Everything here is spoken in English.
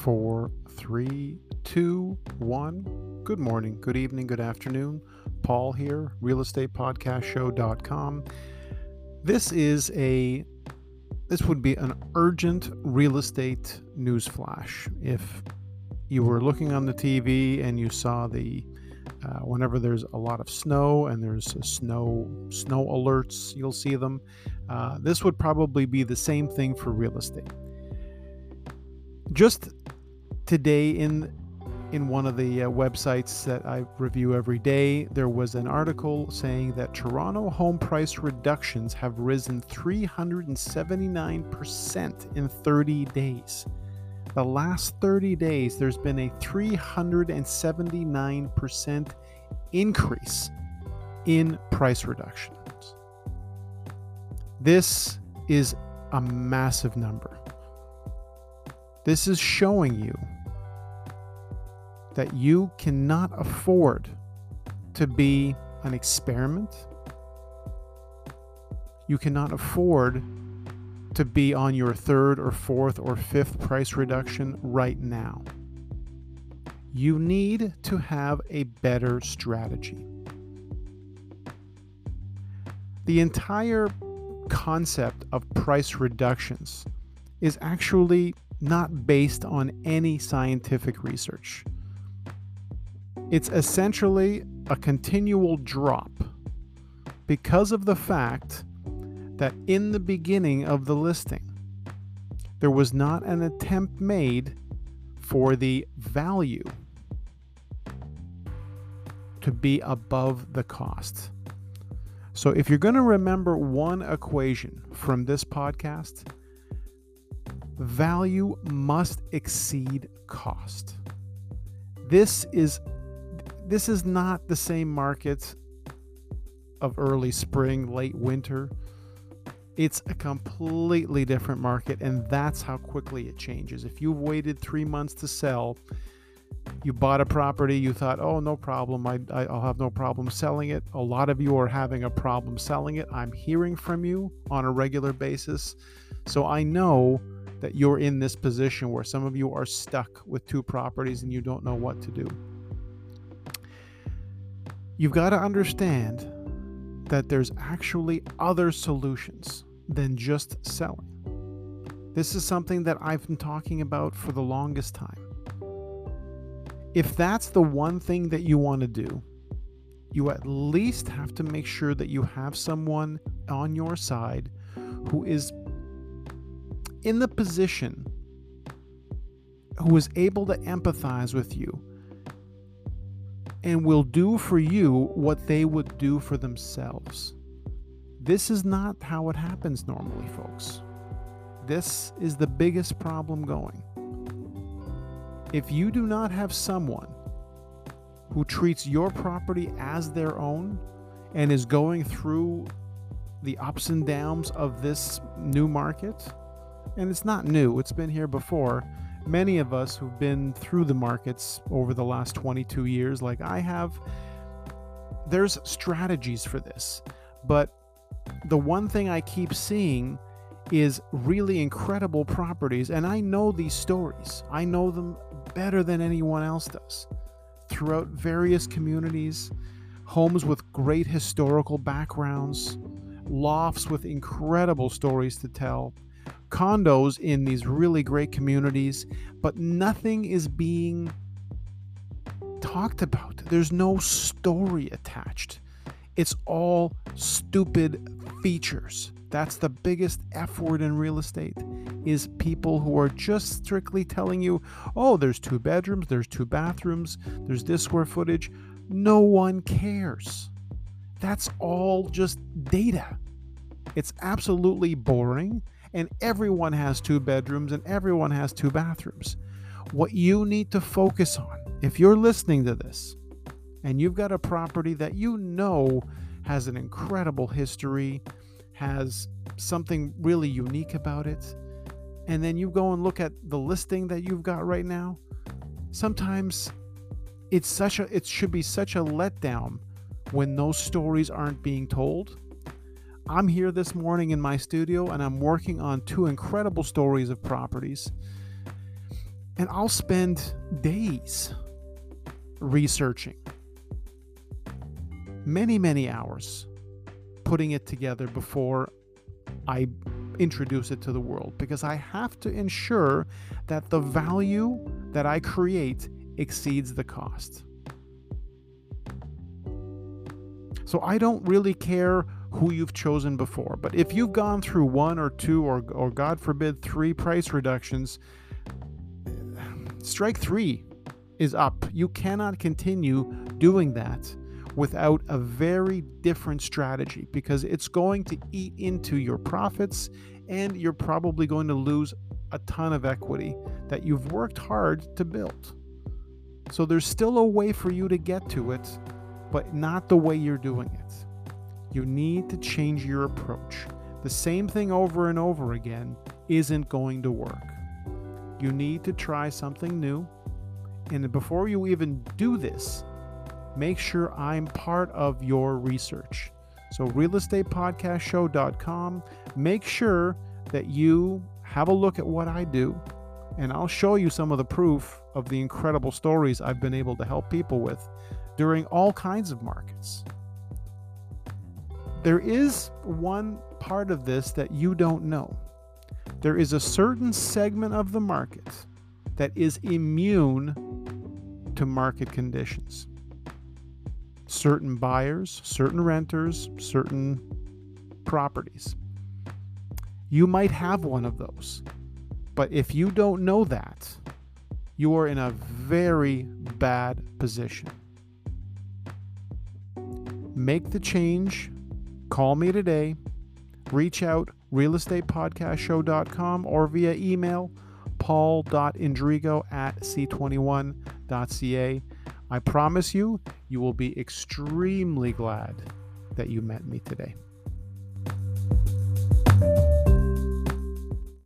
four, three, two, one. Good morning, good evening, good afternoon. Paul here, realestatepodcastshow.com. This is a this would be an urgent real estate news flash. If you were looking on the TV and you saw the uh, whenever there's a lot of snow and there's snow snow alerts, you'll see them. Uh, this would probably be the same thing for real estate. Just today in in one of the uh, websites that I review every day, there was an article saying that Toronto home price reductions have risen 379% in 30 days. The last 30 days, there's been a 379% increase in price reductions. This is a massive number. This is showing you that you cannot afford to be an experiment. You cannot afford to be on your third or fourth or fifth price reduction right now. You need to have a better strategy. The entire concept of price reductions is actually not based on any scientific research. It's essentially a continual drop because of the fact that in the beginning of the listing, there was not an attempt made for the value to be above the cost. So, if you're going to remember one equation from this podcast, value must exceed cost. This is this is not the same market of early spring, late winter. It's a completely different market, and that's how quickly it changes. If you've waited three months to sell, you bought a property, you thought, oh, no problem, I, will have no problem selling it. A lot of you are having a problem selling it. I'm hearing from you on a regular basis. So I know that you're in this position where some of you are stuck with two properties and you don't know what to do. You've got to understand that there's actually other solutions than just selling. This is something that I've been talking about for the longest time. If that's the one thing that you want to do, you at least have to make sure that you have someone on your side who is in the position, who is able to empathize with you and will do for you what they would do for themselves. This is not how it happens normally, folks. This is the biggest problem going. If you do not have someone who treats your property as their own and is going through the ups and downs of this new market, and it's not new, it's been here before many of us who've been through the markets over the last 22 years, like I have, there's strategies for this. But the one thing I keep seeing is really incredible properties. And I know these stories, I know them better than anyone else does. Throughout various communities, homes with great historical backgrounds, lofts with incredible stories to tell condos in these really great communities, but nothing is being talked about. There's no story attached. It's all stupid features. That's the biggest F word in real estate is people who are just strictly telling you, "Oh, there's two bedrooms, there's two bathrooms, there's this square footage." No one cares. That's all just data. It's absolutely boring and everyone has two bedrooms and everyone has two bathrooms. What you need to focus on, if you're listening to this and you've got a property that you know has an incredible history, has something really unique about it, and then you go and look at the listing that you've got right now, sometimes it's such a it should be such a letdown when those stories aren't being told I'm here this morning in my studio and I'm working on two incredible stories of properties. And I'll spend days researching, many, many hours putting it together before I introduce it to the world because I have to ensure that the value that I create exceeds the cost. So I don't really care who you've chosen before, but if you've gone through one or two or, or God forbid, three price reductions, strike three is up. You cannot continue doing that without a very different strategy because it's going to eat into your profits and you're probably going to lose a ton of equity that you've worked hard to build. So there's still a way for you to get to it, but not the way you're doing it. You need to change your approach. The same thing over and over again isn't going to work. You need to try something new. And before you even do this, make sure I'm part of your research. So, realestatepodcastshow.com, make sure that you have a look at what I do, and I'll show you some of the proof of the incredible stories I've been able to help people with during all kinds of markets. There is one part of this that you don't know. There is a certain segment of the market that is immune to market conditions certain buyers, certain renters, certain properties. You might have one of those. But if you don't know that, you are in a very bad position. Make the change. Call me today. Reach out realestatepodcastshow.com or via email paul.indrigo at c21.ca. I promise you, you will be extremely glad that you met me today.